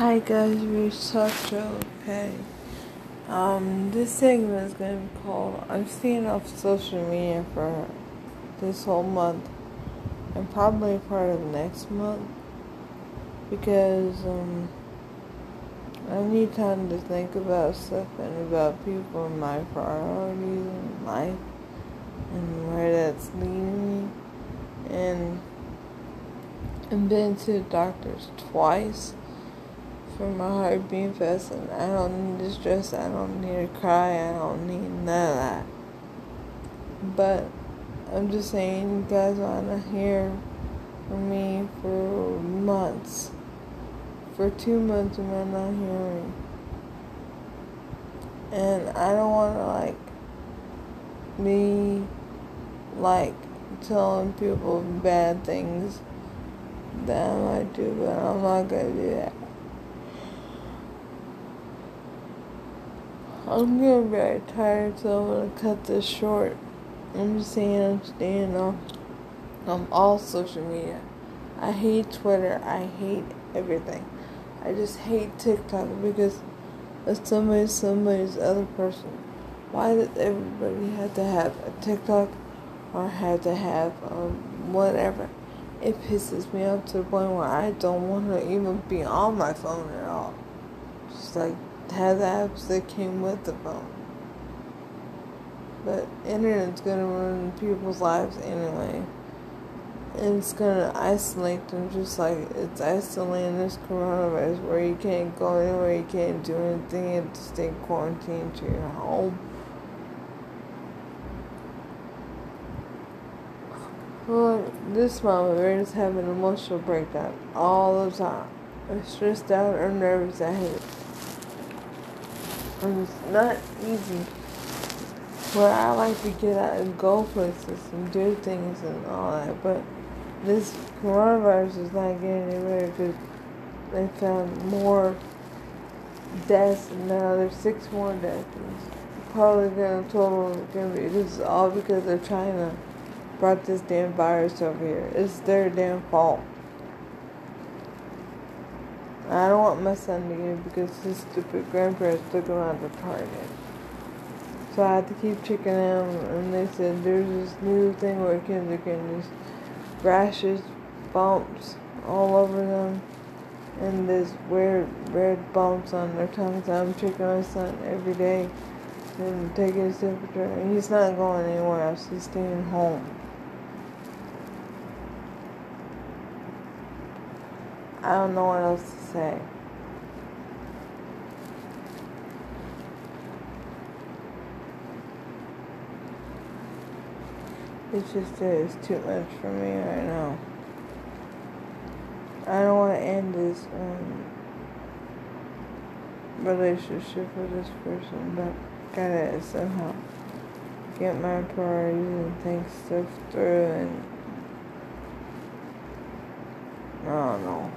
Hi guys, we such okay. Um, this segment is gonna be called I'm staying off social media for this whole month and probably part of next month because um I need time to think about stuff and about people and my priorities in life and where that's leading me and I've been to the doctors twice for my heart being fast and I don't need to stress, I don't need to cry, I don't need none of that. But I'm just saying you guys wanna hear from me for months. For two months am I not hearing. And I don't wanna like be like telling people bad things that I might do, but I'm not gonna do that. I'm getting very tired, so I'm gonna cut this short. I'm just saying I'm staying off um, all social media. I hate Twitter. I hate everything. I just hate TikTok because it's somebody's somebody's other person, why does everybody have to have a TikTok or have to have um, whatever? It pisses me off to the point where I don't want to even be on my phone at all. Just like have the apps that came with the phone. But internet's gonna ruin people's lives anyway. And it's gonna isolate them just like it's isolating this coronavirus where you can't go anywhere, you can't do anything, you have to stay quarantined to your home. Well, this mama we're just having an emotional breakdown all the time. I'm stressed out or nervous. I hate it. And it's not easy. Where I like to get out and go places and do things and all that, but this coronavirus is not getting anywhere because they found more deaths now there's six more deaths. Probably gonna total gonna be this is all because of China brought this damn virus over here. It's their damn fault. I don't want my son to get it because his stupid grandparents took him out to Target. So I had to keep checking him, and they said there's this new thing where kids are getting these rashes, bumps all over them, and this weird red bumps on their tongues. I'm checking my son every day and taking his temperature, and he's not going anywhere else. He's staying home. I don't know what else to say. It's just it's too much for me right now. I don't want to end this um, relationship with this person, but gotta somehow get my priorities and think stuff through and I don't know.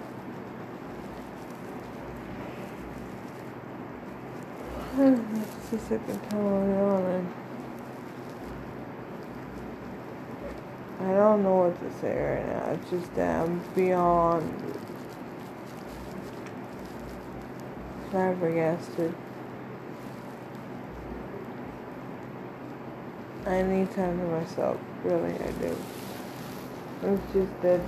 Second time I'm yawning. I don't know what to say right now. It's just that I'm beyond flabbergasted. I need time to myself. Really, I do. It's just that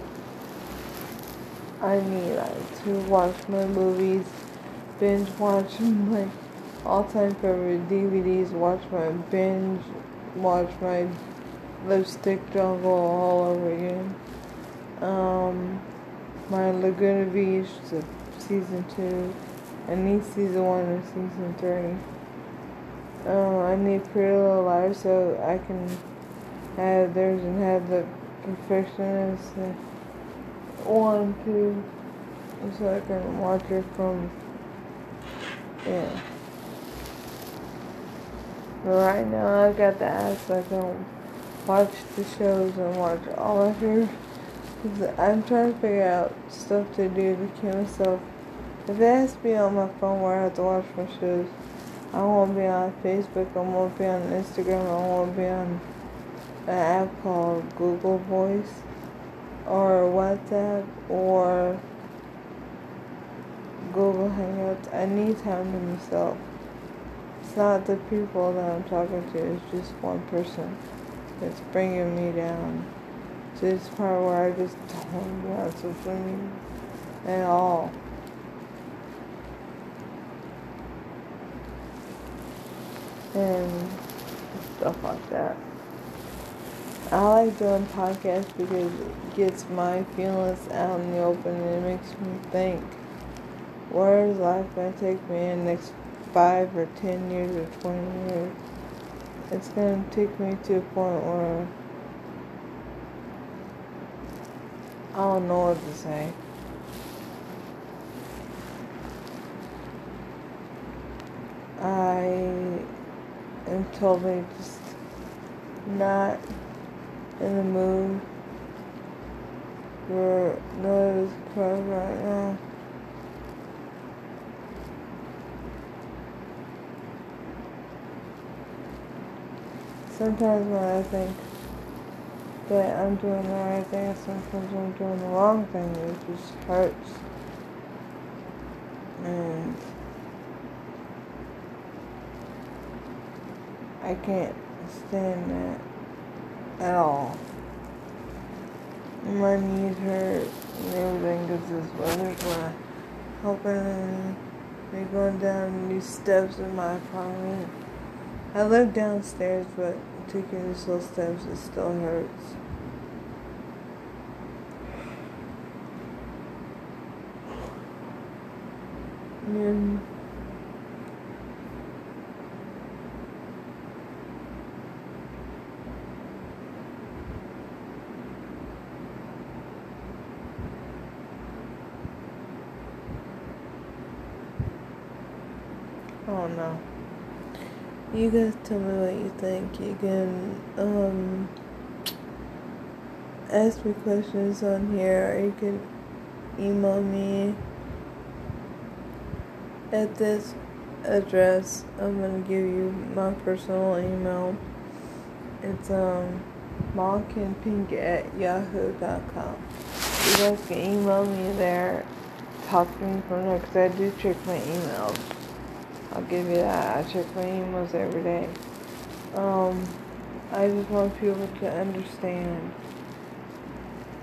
I need like, to watch my movies, binge watch my all time favorite DVDs, watch my binge, watch my lipstick jungle all over again. Um, my Laguna Beach season two. I need season one and season three. Um, I need Pretty Little Liars so I can have theirs and have the perfectionist one two, so I can watch it from yeah. But right now I've got the ass I can watch the shows and watch all of her. I'm trying to figure out stuff to do to keep myself. If it has to be on my phone where I have to watch my shows, I won't be on Facebook, I won't be on Instagram, I won't be on an app called Google Voice or WhatsApp or Google Hangouts. I need time to myself. Not the people that I'm talking to, it's just one person that's bringing me down to this part where I just don't want to be at all. And stuff like that. I like doing podcasts because it gets my feelings out in the open and it makes me think where is life going to take me in the next five or ten years or twenty years? It's to take me to a point where I don't know what to say. I am totally just not in the mood for those cars right now. Sometimes when I think that I'm doing the right thing, sometimes I'm doing the wrong thing, it just hurts. And I can't stand that at all. My knees hurt and everything because this weather's not helping me going down these steps in my apartment. I live downstairs, but taking these little steps, it still hurts. And Oh no. You guys tell me what you think. You can um ask me questions on here or you can email me at this address. I'm gonna give you my personal email. It's um monkandpink at yahoo.com. You guys can email me there. Talk to me from there because I do check my emails. I'll give you that. I check my emails every day. Um, I just want people to understand.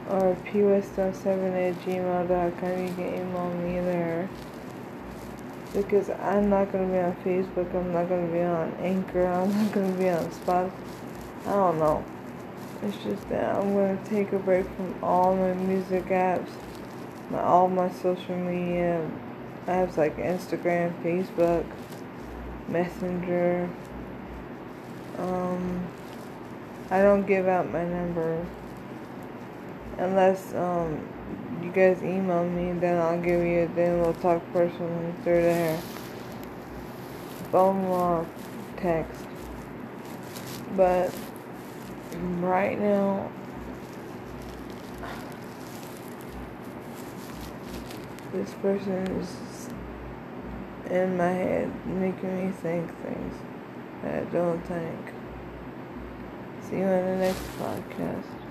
Or pwest7 at gmail.com. You can email me there. Because I'm not going to be on Facebook. I'm not going to be on Anchor. I'm not going to be on Spotify. I don't know. It's just that I'm going to take a break from all my music apps, my, all my social media apps like Instagram, Facebook. Messenger. Um, I don't give out my number unless um you guys email me. Then I'll give you. Then we'll talk personally through there. Phone or text. But right now. This person is in my head, making me think things that I don't think. See you on the next podcast.